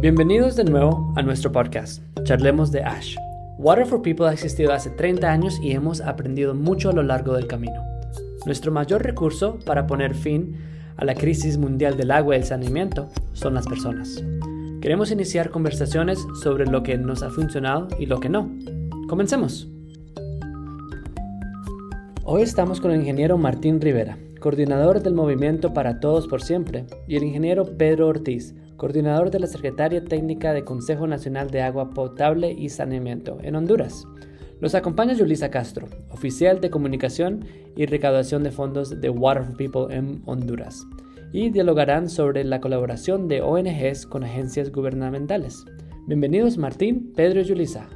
Bienvenidos de nuevo a nuestro podcast, Charlemos de Ash. Water for People ha existido hace 30 años y hemos aprendido mucho a lo largo del camino. Nuestro mayor recurso para poner fin a la crisis mundial del agua y el saneamiento son las personas. Queremos iniciar conversaciones sobre lo que nos ha funcionado y lo que no. Comencemos. Hoy estamos con el ingeniero Martín Rivera, coordinador del Movimiento para Todos por Siempre, y el ingeniero Pedro Ortiz, coordinador de la Secretaría Técnica del Consejo Nacional de Agua Potable y Saneamiento en Honduras. Los acompaña Yulisa Castro, oficial de comunicación y recaudación de fondos de Water for People en Honduras, y dialogarán sobre la colaboración de ONGs con agencias gubernamentales. Bienvenidos Martín, Pedro y Yulisa.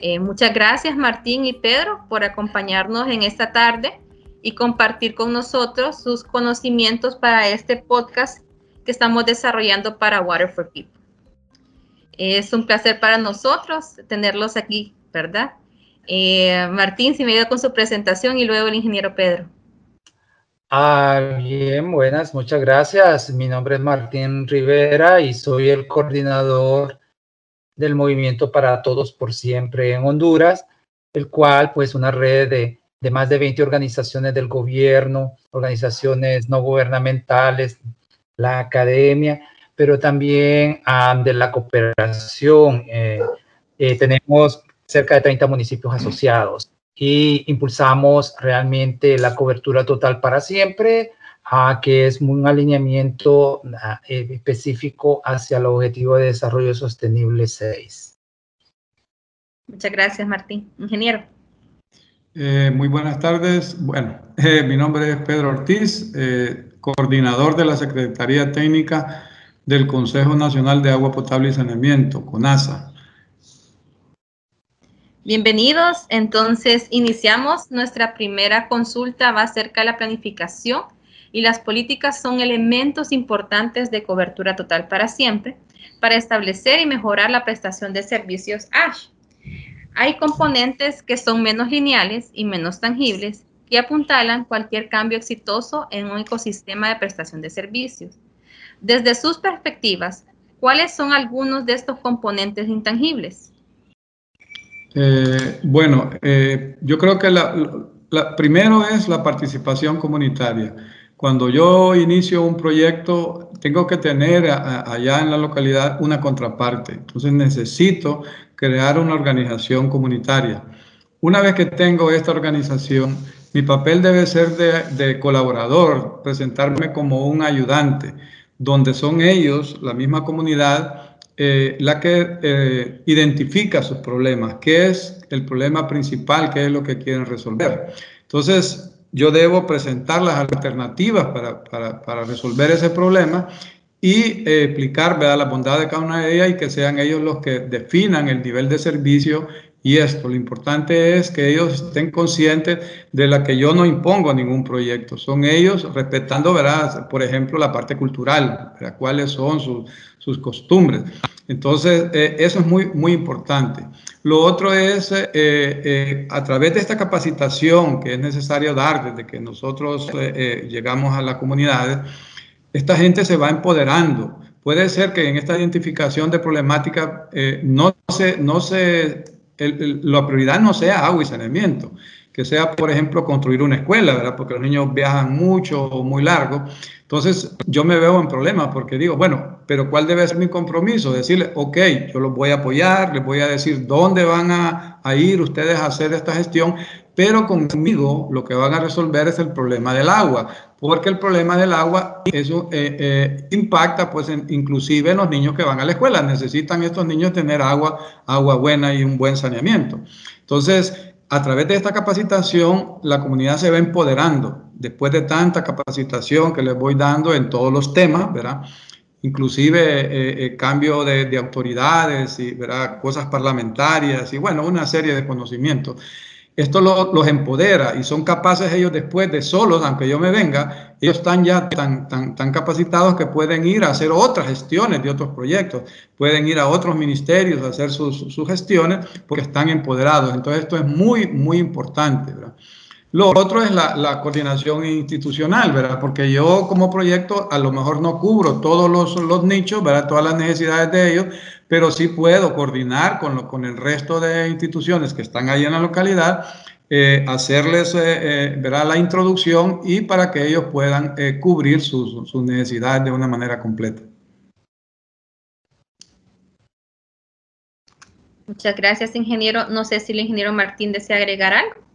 Eh, muchas gracias Martín y Pedro por acompañarnos en esta tarde y compartir con nosotros sus conocimientos para este podcast que estamos desarrollando para Water for People. Es un placer para nosotros tenerlos aquí, ¿verdad? Eh, Martín, si me ayuda con su presentación y luego el ingeniero Pedro. Ah, bien, buenas, muchas gracias. Mi nombre es Martín Rivera y soy el coordinador del Movimiento para Todos por Siempre en Honduras, el cual pues una red de, de más de 20 organizaciones del gobierno, organizaciones no gubernamentales, la academia, pero también de la cooperación. Eh, eh, tenemos cerca de 30 municipios asociados y impulsamos realmente la cobertura total para siempre que es un alineamiento eh, específico hacia el Objetivo de Desarrollo Sostenible 6. Muchas gracias, Martín. Ingeniero. Eh, muy buenas tardes. Bueno, eh, mi nombre es Pedro Ortiz, coordinador de la Secretaría Técnica del Consejo Nacional de Agua Potable y Saneamiento, CONASA. Bienvenidos. Entonces, iniciamos nuestra primera consulta, va acerca de la planificación y las políticas son elementos importantes de cobertura total para siempre para establecer y mejorar la prestación de servicios ASH. Hay componentes que son menos lineales y menos tangibles que apuntalan cualquier cambio exitoso en un ecosistema de prestación de servicios. Desde sus perspectivas, ¿cuáles son algunos de estos componentes intangibles? Eh, bueno, eh, yo creo que la, primero es la participación comunitaria. Cuando yo inicio un proyecto, tengo que tener allá en la localidad una contraparte. Entonces necesito crear una organización comunitaria. Una vez que tengo esta organización, mi papel debe ser de, colaborador, presentarme como un ayudante, donde son ellos, la misma comunidad, eh, la que eh, identifica sus problemas, qué es el problema principal, qué es lo que quieren resolver. Entonces, yo debo presentar las alternativas para, para, para resolver ese problema y eh, explicar ¿verdad? la bondad de cada una de ellas y que sean ellos los que definan el nivel de servicio y esto. Lo importante es que ellos estén conscientes de la que yo no impongo ningún proyecto. Son ellos respetando, ¿verdad? por ejemplo, la parte cultural, ¿verdad? cuáles son sus, sus costumbres. Entonces, eh, eso es muy, muy importante. Lo otro es, eh, eh, a través de esta capacitación que es necesario dar desde que nosotros llegamos a las comunidades, esta gente se va empoderando. Puede ser que en esta identificación de problemática no se, no se, la prioridad no sea agua y saneamiento, que sea, por ejemplo, construir una escuela, ¿verdad? Porque los niños viajan mucho o muy largo. Entonces, yo me veo en problemas porque digo, bueno, pero ¿cuál debe ser mi compromiso? Decirle, ok, yo los voy a apoyar, les voy a decir dónde van a, ir ustedes a hacer esta gestión, pero conmigo lo que van a resolver es el problema del agua, porque el problema del agua eso eh, eh, impacta pues inclusive en los niños que van a la escuela. Necesitan estos niños tener agua, agua buena y un buen saneamiento. Entonces, a través de esta capacitación, la comunidad se va empoderando. Después de tanta capacitación que les voy dando en todos los temas, ¿verdad? Inclusive eh, eh, cambio de, autoridades y ¿verdad? cosas parlamentarias y bueno, una serie de conocimientos. Esto los empodera y son capaces ellos después de solos, aunque yo me venga, ellos están ya tan, tan, tan capacitados que pueden ir a hacer otras gestiones de otros proyectos, pueden ir a otros ministerios a hacer sus, sus gestiones porque están empoderados. Entonces esto es muy, muy importante. Lo otro es la, coordinación institucional, ¿verdad? Porque yo como proyecto a lo mejor no cubro todos los, los nichos, ¿verdad? Todas las necesidades de ellos, pero sí puedo coordinar con, con el resto de instituciones que están ahí en la localidad, eh, hacerles eh, eh la introducción y para que ellos puedan cubrir sus, sus necesidades de una manera completa. Muchas gracias, ingeniero. No sé si el ingeniero Martín desea agregar algo.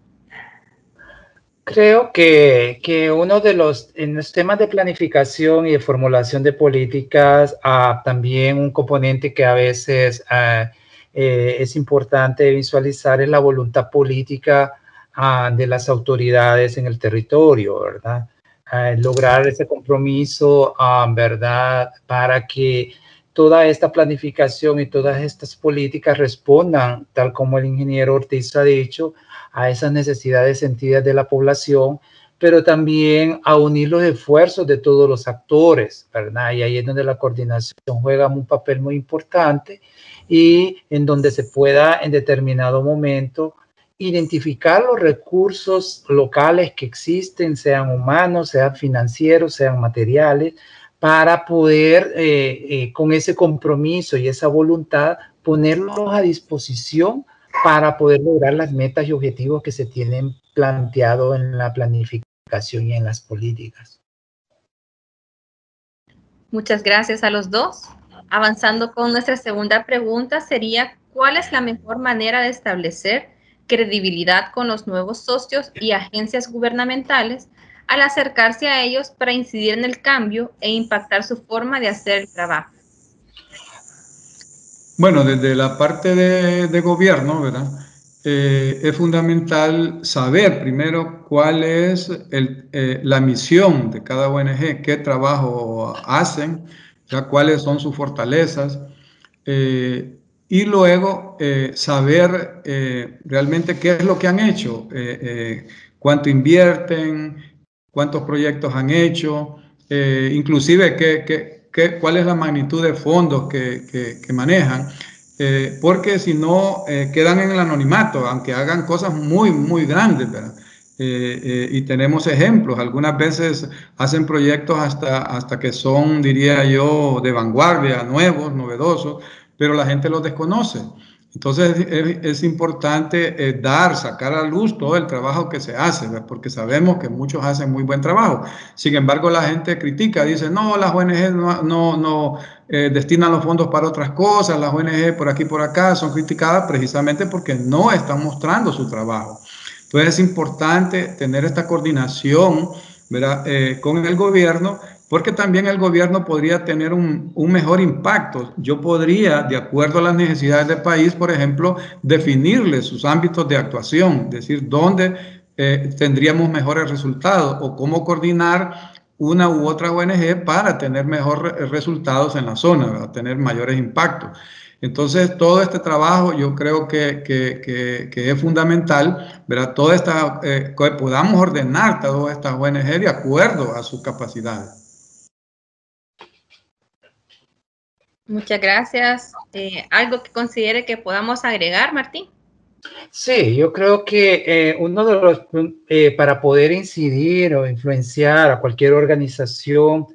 Creo que, que, uno de los, en los temas de planificación y de formulación de políticas, ah, también un componente que a veces ah, eh, es importante visualizar es la voluntad política ah, de las autoridades en el territorio, ¿verdad? lograr ese compromiso, ¿verdad? Para que toda esta planificación y todas estas políticas respondan, tal como el ingeniero Ortiz ha dicho, a esas necesidades sentidas de la población, pero también a unir los esfuerzos de todos los actores, ¿verdad? Y ahí es donde la coordinación juega un papel muy importante y en donde se pueda en determinado momento identificar los recursos locales que existen, sean humanos, sean financieros, sean materiales, para poder eh, eh, con ese compromiso y esa voluntad ponerlos a disposición para poder lograr las metas y objetivos que se tienen planteado en la planificación y en las políticas. Muchas gracias a los dos. Avanzando con nuestra segunda pregunta sería, ¿cuál es la mejor manera de establecer credibilidad con los nuevos socios y agencias gubernamentales al acercarse a ellos para incidir en el cambio e impactar su forma de hacer el trabajo? Bueno, desde la parte de, gobierno, ¿verdad? Eh, es fundamental saber primero cuál es eh, la misión de cada ONG, qué trabajo hacen, ya cuáles son sus fortalezas, eh, y luego saber realmente qué es lo que han hecho, cuánto invierten, cuántos proyectos han hecho, inclusive qué, qué cuál es la magnitud de fondos que, manejan, eh, porque si no eh, quedan en el anonimato, aunque hagan cosas muy, muy grandes, ¿verdad? Eh, y tenemos ejemplos, algunas veces hacen proyectos hasta, hasta que son, diría yo, de vanguardia, nuevos, novedosos, pero la gente los desconoce. Entonces es, importante eh, dar, sacar a luz todo el trabajo que se hace, porque sabemos que muchos hacen muy buen trabajo. Sin embargo, la gente critica, dice, no, las ONG no, no, eh, destinan los fondos para otras cosas, las ONG por aquí por acá son criticadas precisamente porque no están mostrando su trabajo. Entonces es importante tener esta coordinación eh, con el gobierno porque también el gobierno podría tener un, mejor impacto. Yo podría, de acuerdo a las necesidades del país, por ejemplo, definirle sus ámbitos de actuación, decir dónde eh, tendríamos mejores resultados o cómo coordinar una u otra ONG para tener mejores resultados en la zona, ¿verdad? tener mayores impactos. Entonces, todo este trabajo yo creo que, es fundamental, ¿verdad? Toda esta, eh, que podamos ordenar todas estas ONG de acuerdo a sus capacidades. Muchas gracias. Eh, ¿Algo que considere que podamos agregar, Martín? Sí, yo creo que eh, uno de los, eh, para poder incidir o influenciar a cualquier organización,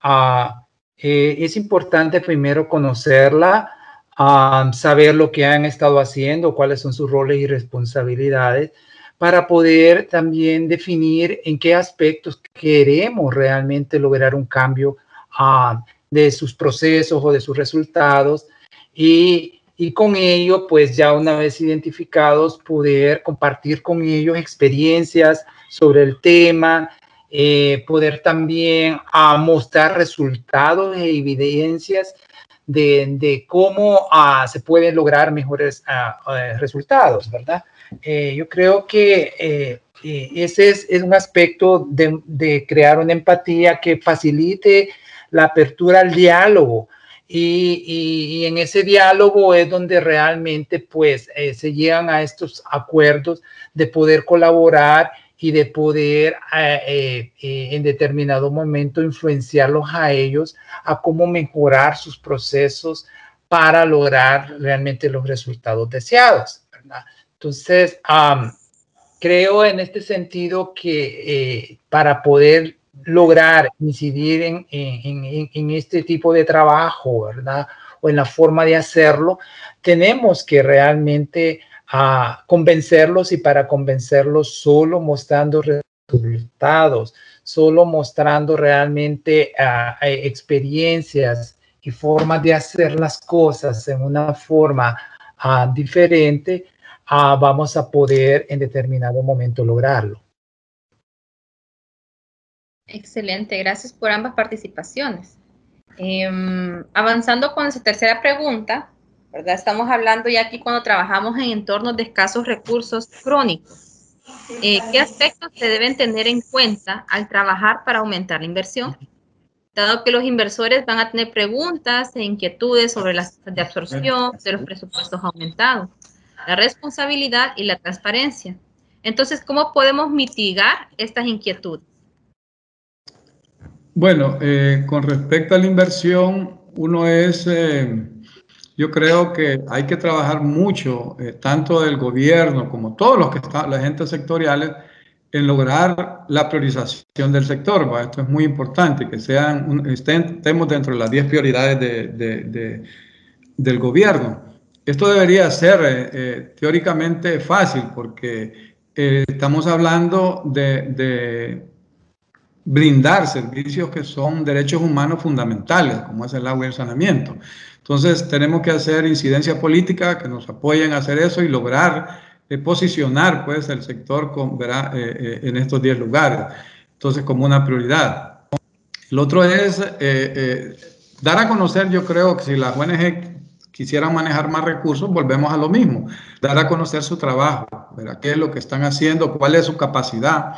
ah, es importante primero conocerla, ah, saber lo que han estado haciendo, cuáles son sus roles y responsabilidades, para poder también definir en qué aspectos queremos realmente lograr un cambio. Uh, de sus procesos o de sus resultados y, con ello, pues ya una vez identificados, poder compartir con ellos experiencias sobre el tema, eh, poder también ah, mostrar resultados e evidencias de, cómo ah, se pueden lograr mejores ah, eh, resultados, ¿verdad? Eh, yo creo que ese es, un aspecto de, de, crear una empatía que facilite la apertura al diálogo. Y, en ese diálogo es donde realmente pues eh, se llegan a estos acuerdos de poder colaborar y de poder eh, eh, en determinado momento influenciarlos a ellos a cómo mejorar sus procesos para lograr realmente los resultados deseados. Entonces, creo en este sentido que para poder lograr incidir en, en, este tipo de trabajo, ¿verdad? O en la forma de hacerlo, tenemos que realmente a convencerlos y para convencerlos solo mostrando resultados, solo mostrando realmente uh, experiencias y formas de hacer las cosas en una forma uh, diferente, uh, vamos a poder en determinado momento lograrlo. Excelente, gracias por ambas participaciones. Eh, avanzando con esa tercera pregunta, ¿verdad? Estamos hablando ya aquí cuando trabajamos en entornos de escasos recursos crónicos. Eh, ¿Qué aspectos se deben tener en cuenta al trabajar para aumentar la inversión? Dado que los inversores van a tener preguntas e inquietudes sobre las de absorción de los presupuestos aumentados, la responsabilidad y la transparencia. Entonces, ¿cómo podemos mitigar estas inquietudes? Bueno, eh, con respecto a la inversión, uno es... Eh, yo creo que hay que trabajar mucho, eh, tanto del gobierno como todos los que están, las agentes sectoriales, en lograr la priorización del sector. Esto es muy importante, que sean, estemos dentro de las 10 prioridades de, del gobierno. Esto debería ser eh, eh, teóricamente fácil porque estamos hablando de brindar servicios que son derechos humanos fundamentales, como es el agua y el saneamiento. Entonces tenemos que hacer incidencia política que nos apoyen a hacer eso y lograr eh, posicionar pues el sector con, eh, eh, en estos 10 lugares. Entonces como una prioridad. El otro es dar a conocer, yo creo que si las ONG quisieran manejar más recursos, volvemos a lo mismo, dar a conocer su trabajo, ¿verdad? qué es lo que están haciendo, cuál es su capacidad.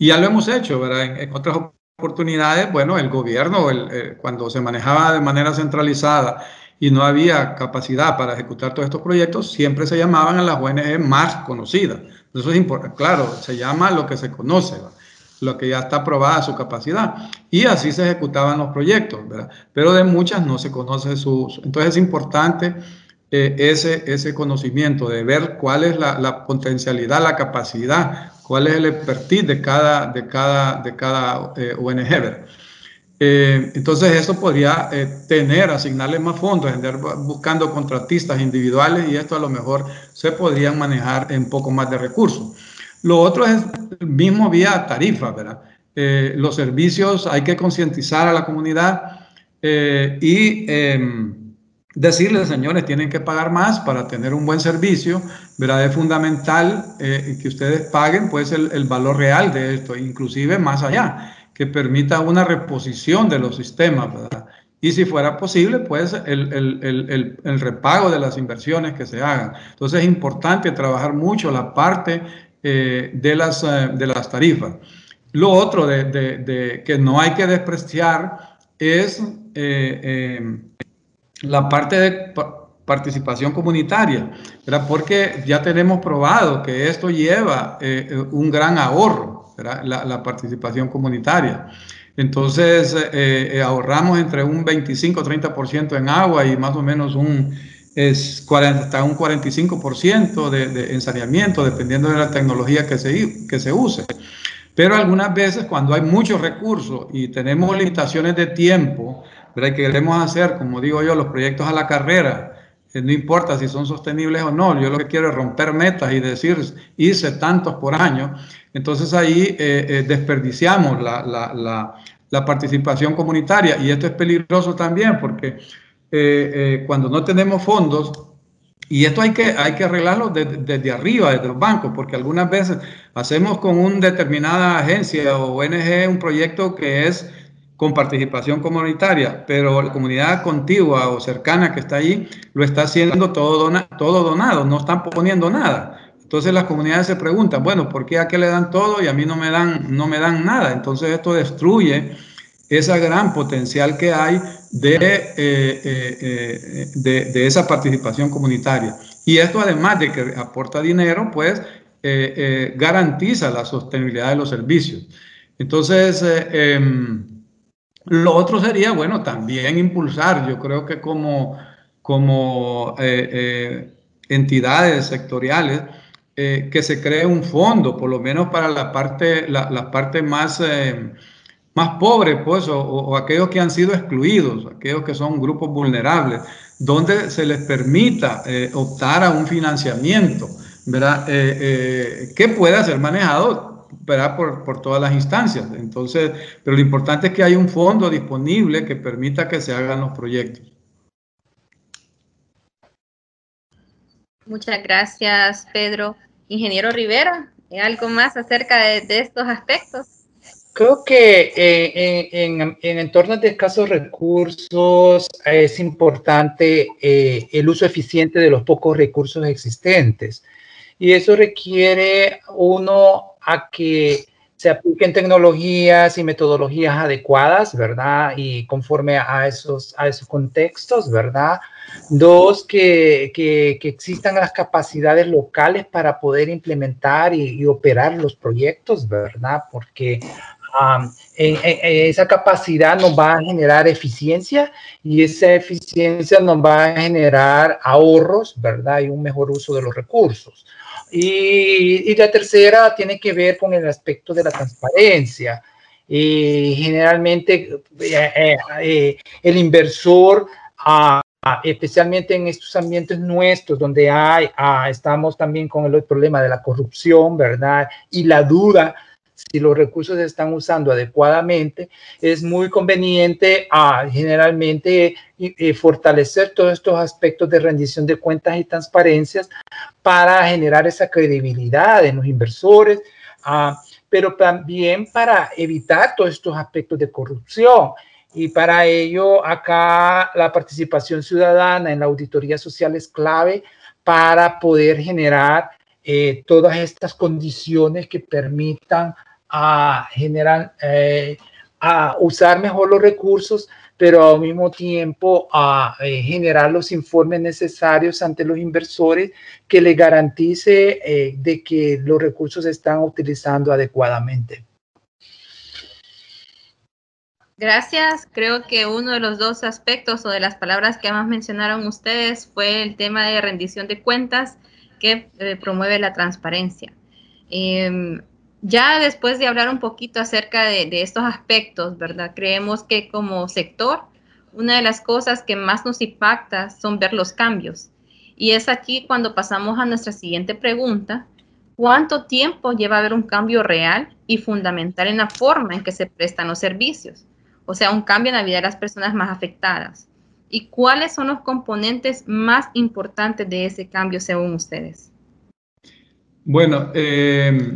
Y ya lo hemos hecho, ¿verdad? En, otras oportunidades, bueno, el gobierno, el, cuando se manejaba de manera centralizada y no había capacidad para ejecutar todos estos proyectos, siempre se llamaban a las ONG más conocidas. Eso es importante. Claro, se llama lo que se conoce, lo que ya está aprobada su capacidad. Y así se ejecutaban los proyectos, ¿verdad? Pero de muchas no se conoce su... Entonces es importante eh, ese, ese conocimiento de ver cuál es la, potencialidad, la capacidad, cuál es el expertise de cada, de cada, de cada eh, ONG. Eh, entonces, eso podría eh, tener, asignarle más fondos, buscando contratistas individuales y esto a lo mejor se podrían manejar en poco más de recursos. Lo otro es el mismo vía tarifa, ¿verdad? Los servicios hay que concientizar a la comunidad y em, decirles, señores, tienen que pagar más para tener un buen servicio, ¿verdad? Es fundamental que ustedes paguen pues el, el valor real de esto, inclusive más allá que permita una reposición de los sistemas, ¿verdad? Y si fuera posible, pues el, el, el, repago de las inversiones que se hagan. Entonces es importante trabajar mucho la parte eh, de, las, eh, de las tarifas. Lo otro de, de, que no hay que despreciar es eh, la parte de participación comunitaria, ¿verdad? porque ya tenemos probado que esto lleva un gran ahorro la, participación comunitaria. Entonces, eh, eh, ahorramos entre un 25-30% en agua y más o menos un, es 40, hasta un 45% de, de, en saneamiento, dependiendo de la tecnología que se, que se use. Pero algunas veces cuando hay muchos recursos y tenemos limitaciones de tiempo, ¿verdad? que queremos hacer, como digo yo, los proyectos a la carrera, eh, no importa si son sostenibles o no, yo lo que quiero es romper metas y decir, hice tantos por año, entonces ahí eh, eh, desperdiciamos la, la, la, participación comunitaria. Y esto es peligroso también porque eh, cuando no tenemos fondos, y esto hay que, hay que arreglarlo desde, desde arriba, desde los bancos, porque algunas veces hacemos con una determinada agencia o ONG un proyecto que es con participación comunitaria, pero la comunidad contigua o cercana que está allí lo está haciendo todo, todo donado, no están poniendo nada. Entonces las comunidades se preguntan, bueno, ¿por qué a qué le dan todo y a mí no me dan, no me dan nada? Entonces esto destruye esa gran potencial que hay de, eh, eh, eh, de, de, esa participación comunitaria. Y esto además de que aporta dinero, pues garantiza la sostenibilidad de los servicios. Entonces, em, lo otro sería, bueno, también impulsar, yo creo que como, como entidades sectoriales, que se cree un fondo, por lo menos para la parte, la, parte más, más pobre, pues, o, aquellos que han sido excluidos, aquellos que son grupos vulnerables, donde se les permita optar a un financiamiento, ¿verdad? que pueda ser manejado por, por, todas las instancias. Entonces, pero lo importante es que hay un fondo disponible que permita que se hagan los proyectos. Muchas gracias, Pedro. Ingeniero Rivera, ¿algo más acerca de, estos aspectos? Creo que eh, en, en, entornos de escasos recursos es importante eh, el uso eficiente de los pocos recursos existentes. Y eso requiere uno a que se apliquen tecnologías y metodologías adecuadas, ¿verdad? Y conforme a esos, a esos contextos, ¿verdad? Dos, que, que, existan las capacidades locales para poder implementar y, operar los proyectos, ¿verdad? Porque esa capacidad nos va a generar eficiencia y esa eficiencia nos va a generar ahorros, ¿verdad? Y un mejor uso de los recursos. Y, la tercera tiene que ver con el aspecto de la transparencia. Y generalmente eh, eh, eh, el inversor, ah, especialmente en estos ambientes nuestros donde hay, ah, estamos también con el problema de la corrupción, ¿verdad? Y la duda si los recursos se están usando adecuadamente, es muy conveniente a ah, generalmente fortalecer todos estos aspectos de rendición de cuentas y transparencias para generar esa credibilidad en los inversores, ah, pero también para evitar todos estos aspectos de corrupción. Y para ello, acá la participación ciudadana en la auditoría social es clave para poder generar eh, todas estas condiciones que permitan a generar, eh, a usar mejor los recursos, pero al mismo tiempo a eh, generar los informes necesarios ante los inversores que le garantice eh, de que los recursos se están utilizando adecuadamente. Gracias. Creo que uno de los dos aspectos o de las palabras que más mencionaron ustedes fue el tema de rendición de cuentas que promueve la transparencia. Em, ya después de hablar un poquito acerca de, estos aspectos, ¿verdad? Creemos que como sector, una de las cosas que más nos impacta son ver los cambios. Y es aquí cuando pasamos a nuestra siguiente pregunta. ¿Cuánto tiempo lleva a haber un cambio real y fundamental en la forma en que se prestan los servicios? O sea, un cambio en la vida de las personas más afectadas. ¿Y cuáles son los componentes más importantes de ese cambio según ustedes? Bueno, eh,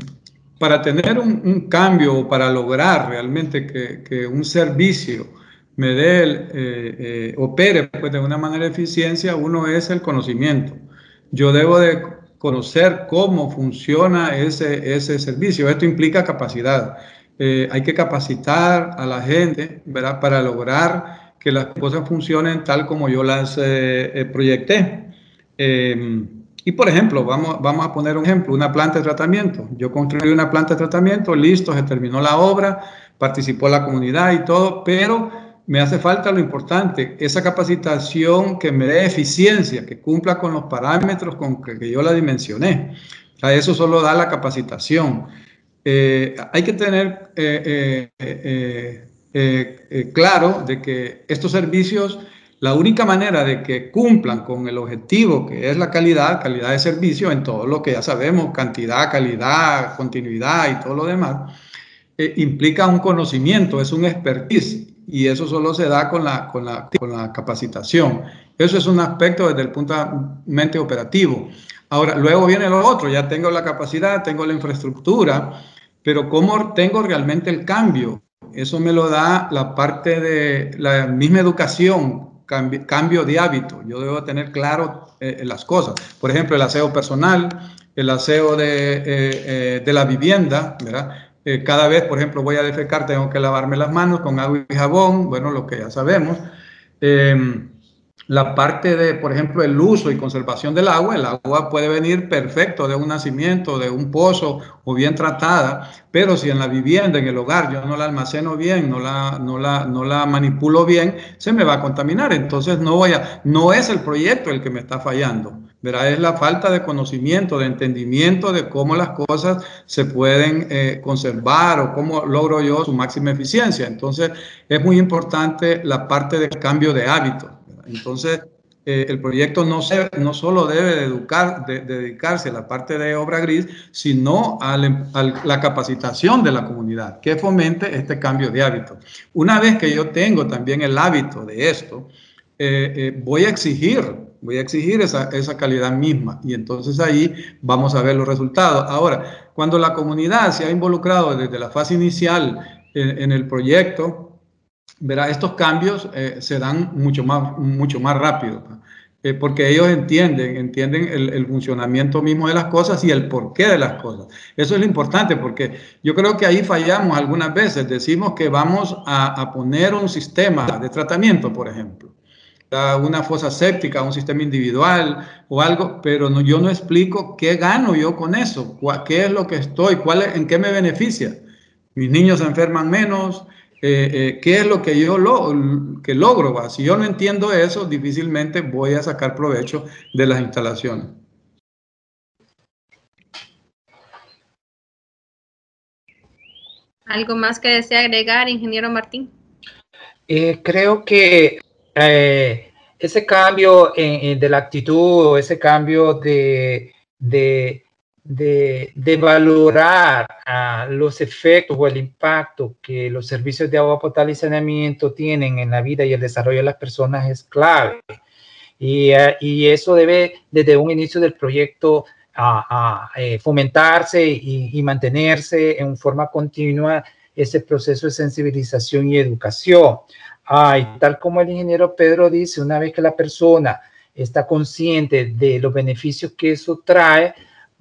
para tener un, cambio o para lograr realmente que, un servicio me dé, eh, eh, opere pues, de una manera de eficiencia, uno es el conocimiento. Yo debo de conocer cómo funciona ese, servicio. Esto implica capacidad. Eh, hay que capacitar a la gente para lograr que las cosas funcionen tal como yo las proyecté. Y por ejemplo, vamos, vamos a poner un ejemplo, una planta de tratamiento. Yo construí una planta de tratamiento, listo, se terminó la obra, participó la comunidad y todo, pero me hace falta lo importante, esa capacitación que me dé eficiencia, que cumpla con los parámetros con que, yo la dimensioné. O sea, eso solo da la capacitación. Eh, hay que tener eh, eh, claro de que estos servicios la única manera de que cumplan con el objetivo que es la calidad, calidad de servicio en todo lo que ya sabemos, cantidad, calidad, continuidad y todo lo demás, eh, implica un conocimiento, es un expertise y eso solo se da con la, con la, con la capacitación. Eso es un aspecto desde el punto de vista operativo. Ahora, luego viene lo otro, ya tengo la capacidad, tengo la infraestructura, pero ¿cómo tengo realmente el cambio? Eso me lo da la parte de la misma educación cambio, de hábito. Yo debo tener claro eh, las cosas. Por ejemplo, el aseo personal, el aseo de, eh, eh, de la vivienda, ¿verdad? cada vez, por ejemplo, voy a defecar, tengo que lavarme las manos con agua y jabón, bueno, lo que ya sabemos. Em, la parte de, por ejemplo, el uso y conservación del agua, el agua puede venir perfecto de un nacimiento, de un pozo o bien tratada, pero si en la vivienda, en el hogar, yo no la almaceno bien, no la, no la, no la manipulo bien, se me va a contaminar. Entonces no voy a, no es el proyecto el que me está fallando. ¿verdad? Es la falta de conocimiento, de entendimiento de cómo las cosas se pueden eh, conservar o cómo logro yo su máxima eficiencia. Entonces, es muy importante la parte del cambio de hábito. Entonces, eh, el proyecto no, se, no solo debe de educar, de, dedicarse a la parte de obra gris, sino a, la capacitación de la comunidad, que fomente este cambio de hábito. Una vez que yo tengo también el hábito de esto, eh, eh, voy a exigir, voy a exigir esa, esa, calidad misma y entonces ahí vamos a ver los resultados. Ahora, cuando la comunidad se ha involucrado desde la fase inicial en el proyecto, verá, estos cambios eh, se dan mucho más, mucho más rápido, eh, porque ellos entienden, entienden el, funcionamiento mismo de las cosas y el porqué de las cosas. Eso es lo importante, porque yo creo que ahí fallamos algunas veces. Decimos que vamos a, poner un sistema de tratamiento, por ejemplo una fosa séptica, un sistema individual o algo, pero no, yo no explico qué gano yo con eso, qué es lo que estoy, cuál en qué me beneficia. Mis niños se enferman menos, eh, eh, qué es lo que yo lo, que logro. Si yo no entiendo eso, difícilmente voy a sacar provecho de las instalaciones. ¿Algo más que desea agregar, ingeniero Martín? Eh, creo que ese cambio de la actitud, ese cambio de, de, valorar ah, los efectos o el impacto que los servicios de agua potable y saneamiento tienen en la vida y el desarrollo de las personas es clave. Y, ah, eso debe desde un inicio del proyecto a, eh, fomentarse y, mantenerse en forma continua ese proceso de sensibilización y educación. Ah, tal como el ingeniero Pedro dice, una vez que la persona está consciente de los beneficios que eso trae,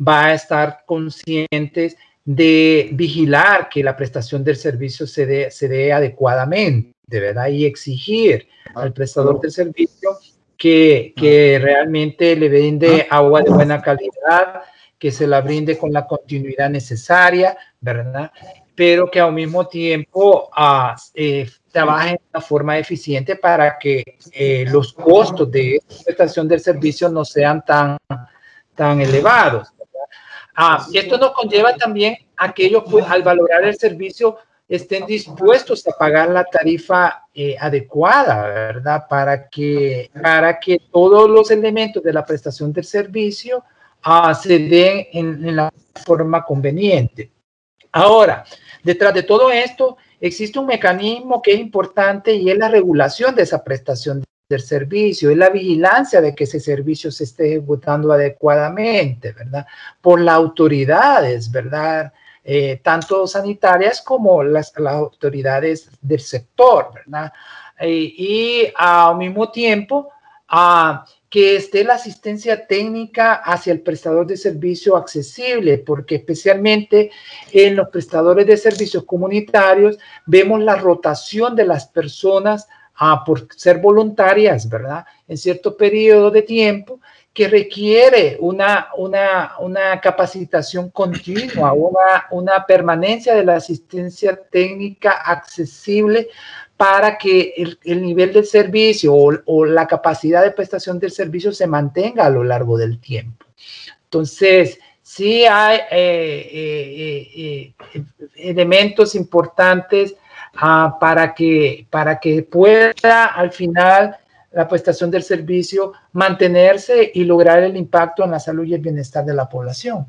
va a estar conscientes de vigilar que la prestación del servicio se dé, se dé adecuadamente, ¿verdad? Y exigir al prestador del servicio que, que realmente le brinde agua de buena calidad, que se la brinde con la continuidad necesaria, ¿verdad? Pero que al mismo tiempo uh, eh, trabaje de una forma eficiente para que eh, los costos de prestación del servicio no sean tan, tan elevados. Ah, y esto nos conlleva también a que ellos, pues, al valorar el servicio, estén dispuestos a pagar la tarifa eh, adecuada, ¿verdad? Para que, para que todos los elementos de la prestación del servicio ah, se den en, en, la forma conveniente. Ahora, detrás de todo esto, existe un mecanismo que es importante y es la regulación de esa prestación del servicio, es la vigilancia de que ese servicio se esté ejecutando adecuadamente, ¿verdad? Por las autoridades, ¿verdad? Eh, tanto sanitarias como las, autoridades del sector, ¿verdad? Eh, y al mismo tiempo, a que esté la asistencia técnica hacia el prestador de servicio accesible, porque especialmente en los prestadores de servicios comunitarios vemos la rotación de las personas por ser voluntarias, ¿verdad? En cierto periodo de tiempo que requiere una, una, una capacitación continua, una, una permanencia de la asistencia técnica accesible para que el, el nivel del servicio o, o, la capacidad de prestación del servicio se mantenga a lo largo del tiempo. Entonces, sí hay eh, eh, eh, elementos importantes Ah, para, que, para que pueda al final la prestación del servicio mantenerse y lograr el impacto en la salud y el bienestar de la población.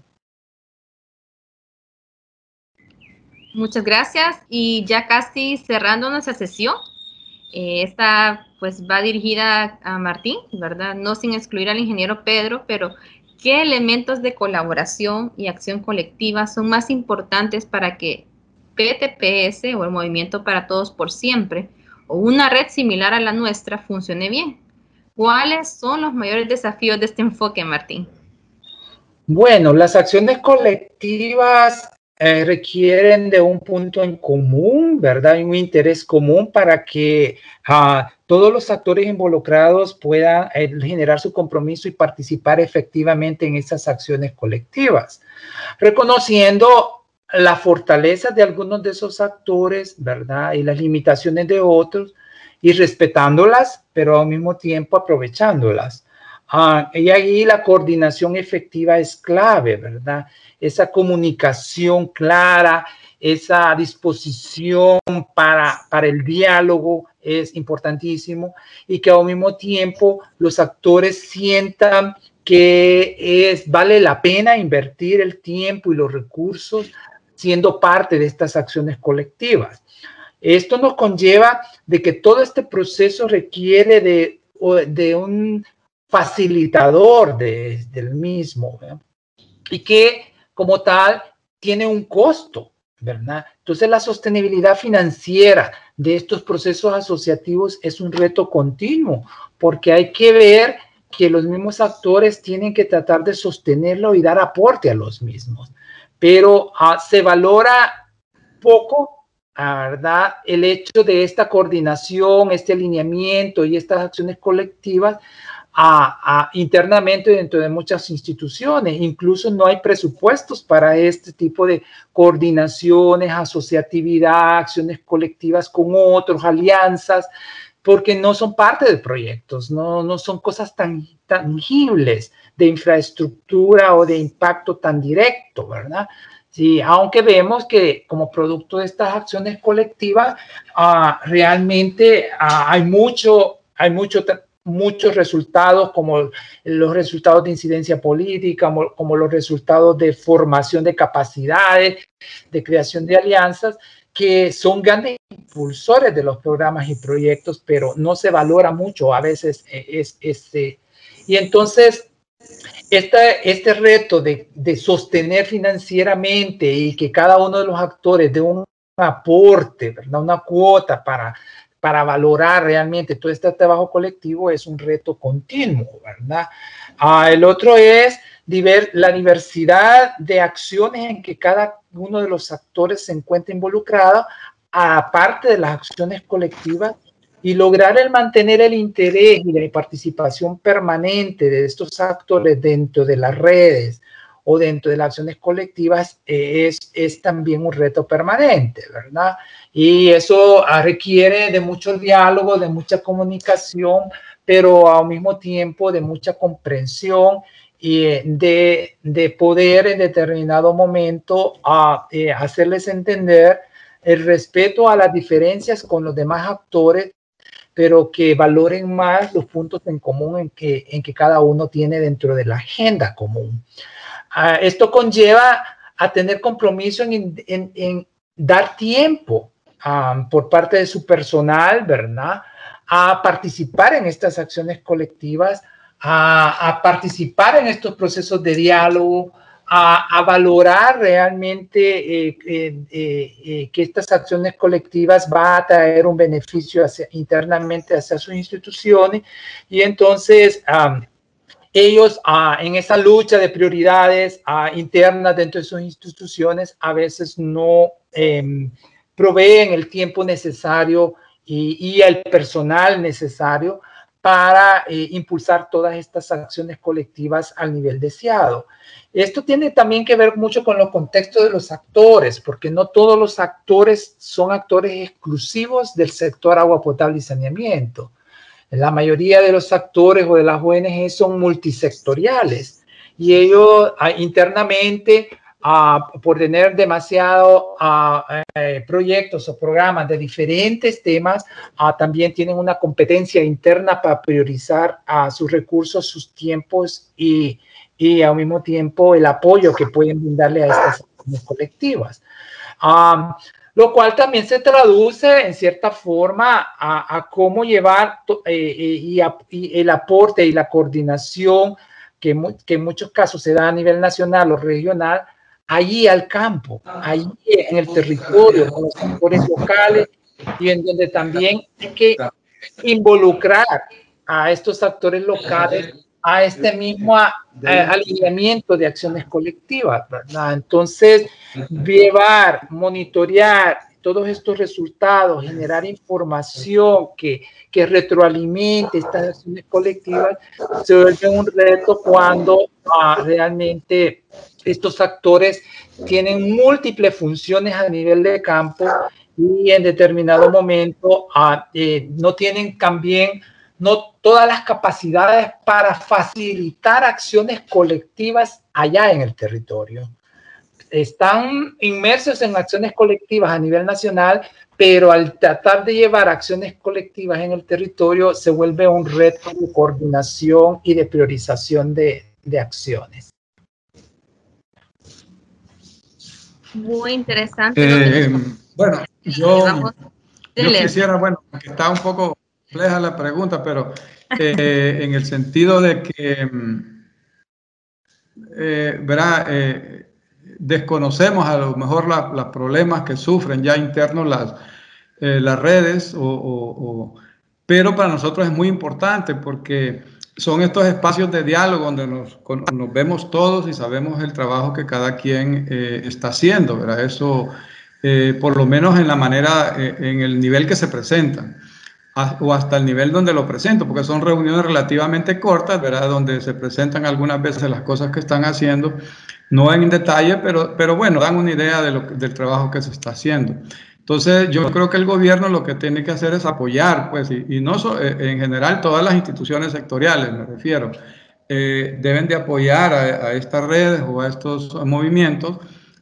Muchas gracias y ya casi cerrando nuestra sesión. Eh, esta pues va dirigida a Martín, ¿verdad? No sin excluir al ingeniero Pedro, pero ¿qué elementos de colaboración y acción colectiva son más importantes para que PTPS o el Movimiento para Todos por Siempre o una red similar a la nuestra funcione bien. ¿Cuáles son los mayores desafíos de este enfoque, Martín? Bueno, las acciones colectivas eh, requieren de un punto en común, ¿verdad? Un interés común para que uh, todos los actores involucrados puedan eh, generar su compromiso y participar efectivamente en esas acciones colectivas, reconociendo la fortaleza de algunos de esos actores, ¿verdad? Y las limitaciones de otros y respetándolas, pero al mismo tiempo aprovechándolas. Uh, y ahí la coordinación efectiva es clave, ¿verdad? esa comunicación clara, esa disposición para, para el diálogo es importantísimo y que al mismo tiempo los actores sientan que es, vale la pena invertir el tiempo y los recursos siendo parte de estas acciones colectivas. Esto nos conlleva de que todo este proceso requiere de, de un facilitador de, del mismo y que como tal tiene un costo, ¿verdad? Entonces la sostenibilidad financiera de estos procesos asociativos es un reto continuo, porque hay que ver que los mismos actores tienen que tratar de sostenerlo y dar aporte a los mismos. Pero uh, se valora poco, ¿verdad? El hecho de esta coordinación, este alineamiento y estas acciones colectivas a, internamente dentro de muchas instituciones. Incluso no hay presupuestos para este tipo de coordinaciones, asociatividad, acciones colectivas con otros, alianzas, porque no son parte de proyectos, no, no son cosas tan tangibles de infraestructura o de impacto tan directo, ¿verdad? Sí, aunque vemos que como producto de estas acciones colectivas, uh, realmente uh, hay mucho, hay mucho muchos resultados, como los resultados de incidencia política, como, como, los resultados de formación de capacidades, de creación de alianzas, que son grandes impulsores de los programas y proyectos, pero no se valora mucho a veces. Eh, es, este y entonces, este, este reto de, de sostener financieramente y que cada uno de los actores dé un aporte, ¿verdad? una cuota para para valorar realmente todo este trabajo colectivo es un reto continuo, ¿verdad? Ah, el otro es la diversidad de acciones en que cada uno de los actores se encuentra involucrado, aparte de las acciones colectivas, y lograr el mantener el interés y la participación permanente de estos actores dentro de las redes o dentro de las acciones colectivas es, es también un reto permanente, ¿verdad? Y eso ah, requiere de mucho diálogo, de mucha comunicación, pero al mismo tiempo de mucha comprensión y eh, de, de poder en determinado momento a, eh, hacerles entender el respeto a las diferencias con los demás actores, pero que valoren más los puntos en común en que, en que cada uno tiene dentro de la agenda común. Ah, esto conlleva a tener compromiso en, en, en dar tiempo por parte de su personal, ¿verdad? A participar en estas acciones colectivas, a, participar en estos procesos de diálogo, a, valorar realmente eh, eh, eh, que estas acciones colectivas va a traer un beneficio internamente hacia sus instituciones. Y entonces ellos ah, en esa lucha de prioridades ah, internas dentro de sus instituciones a veces no em, proveen el tiempo necesario y, el personal necesario para eh, impulsar todas estas acciones colectivas al nivel deseado. Esto tiene también que ver mucho con los contextos de los actores, porque no todos los actores son actores exclusivos del sector agua potable y saneamiento. La mayoría de los actores o de las ONG son multisectoriales y ellos ah, internamente por tener demasiado eh, proyectos o programas de diferentes temas, también tienen una competencia interna para priorizar sus recursos, sus tiempos y, y, al mismo tiempo el apoyo que pueden brindarle a estas colectivas. lo cual también se traduce en cierta forma a, cómo llevar eh, eh, y, el aporte y la coordinación que, que, en muchos casos se da a nivel nacional o regional allí al campo, allí en el territorio, con los actores locales y en donde también hay que involucrar a estos actores locales a este mismo alineamiento de acciones colectivas, ¿verdad? Entonces, llevar, monitorear todos estos resultados, generar información que, que retroalimente estas acciones colectivas, se vuelve un reto cuando ah, realmente estos actores tienen múltiples funciones a nivel de campo y en determinado momento ah, eh, no tienen también no todas las capacidades para facilitar acciones colectivas allá en el territorio. Están inmersos en acciones colectivas a nivel nacional, pero al tratar de llevar acciones colectivas en el territorio se vuelve un reto de coordinación y de priorización de, acciones. Muy interesante. Eh, bueno, yo, yo quisiera, bueno, que está un poco compleja la pregunta, pero eh, en el sentido de que, mm, eh, ¿verdad? Eh, desconocemos a lo mejor los problemas que sufren ya internos las, las redes, o, pero para nosotros es muy importante porque son estos espacios de diálogo donde nos, nos vemos todos y sabemos el trabajo que cada quien está haciendo, ¿verdad? Eso, por lo menos en la manera, en el nivel que se presentan o hasta el nivel donde lo presento, porque son reuniones relativamente cortas, ¿verdad? Donde se presentan algunas veces las cosas que están haciendo, no en detalle, pero, pero bueno, dan una idea de lo, del trabajo que se está haciendo. Entonces, yo creo que el gobierno lo que tiene que hacer es apoyar, pues, y, no eh, en general todas las instituciones sectoriales, me refiero, eh, deben de apoyar a, estas redes o a estos movimientos,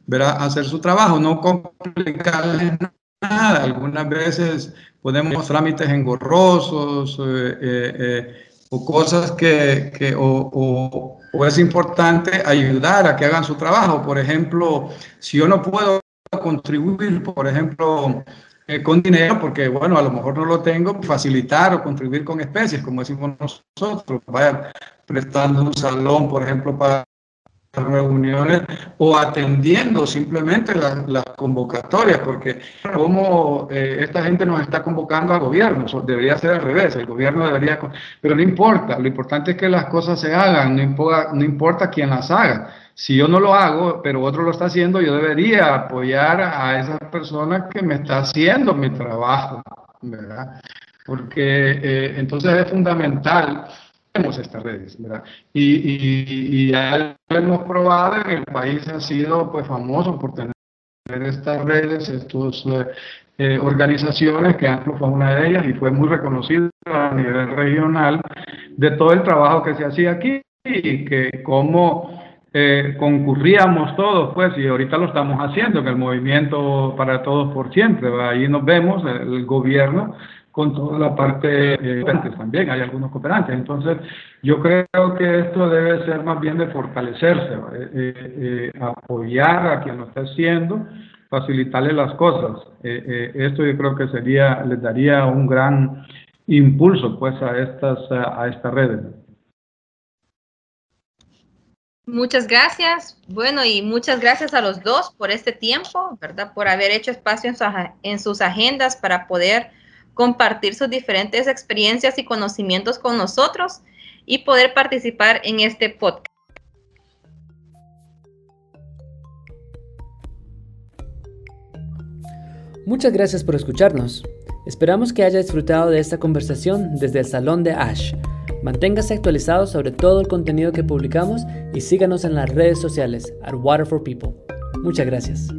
¿verdad? Hacer su trabajo, no complicarles nada. Algunas veces ponemos trámites engorrosos eh, o cosas que, o, es importante ayudar a que hagan su trabajo. Por ejemplo, si yo no puedo contribuir, por ejemplo, con dinero, porque bueno, a lo mejor no lo tengo, facilitar o contribuir con especies, como decimos nosotros, vaya prestando un salón, por ejemplo, para reuniones o atendiendo simplemente las convocatorias, porque como eh, esta gente nos está convocando al gobierno, debería ser al revés, el gobierno debería, pero no importa, lo importante es que las cosas se hagan, no importa quién las haga. Si yo no lo hago, pero otro lo está haciendo, yo debería apoyar a esa persona que me está haciendo mi trabajo, ¿verdad? Porque eh, entonces es fundamental estas redes, ¿verdad? Y, y, y ya hemos probado que el país ha sido pues famoso por tener estas redes, estas eh, eh, organizaciones, que ANCLO fue una de ellas y fue muy reconocido a nivel regional de todo el trabajo que se hacía aquí y que cómo eh, concurríamos todos, pues, y ahorita lo estamos haciendo en el movimiento para todos por siempre, ahí nos vemos, el gobierno con toda la parte eh, también, hay algunos cooperantes. Entonces, yo creo que esto debe ser más bien de fortalecerse, eh, eh, apoyar a quien lo está haciendo, facilitarle las cosas. esto yo creo que sería, les daría un gran impulso pues a estas, a estas redes. Muchas gracias. Bueno, y muchas gracias a los dos por este tiempo, ¿verdad? Por haber hecho espacio en sus agendas para poder compartir sus diferentes experiencias y conocimientos con nosotros y poder participar en este podcast. Muchas gracias por escucharnos. Esperamos que haya disfrutado de esta conversación desde el Salón de Ash. Manténgase actualizado sobre todo el contenido que publicamos y síganos en las redes sociales at Water for People. Muchas gracias.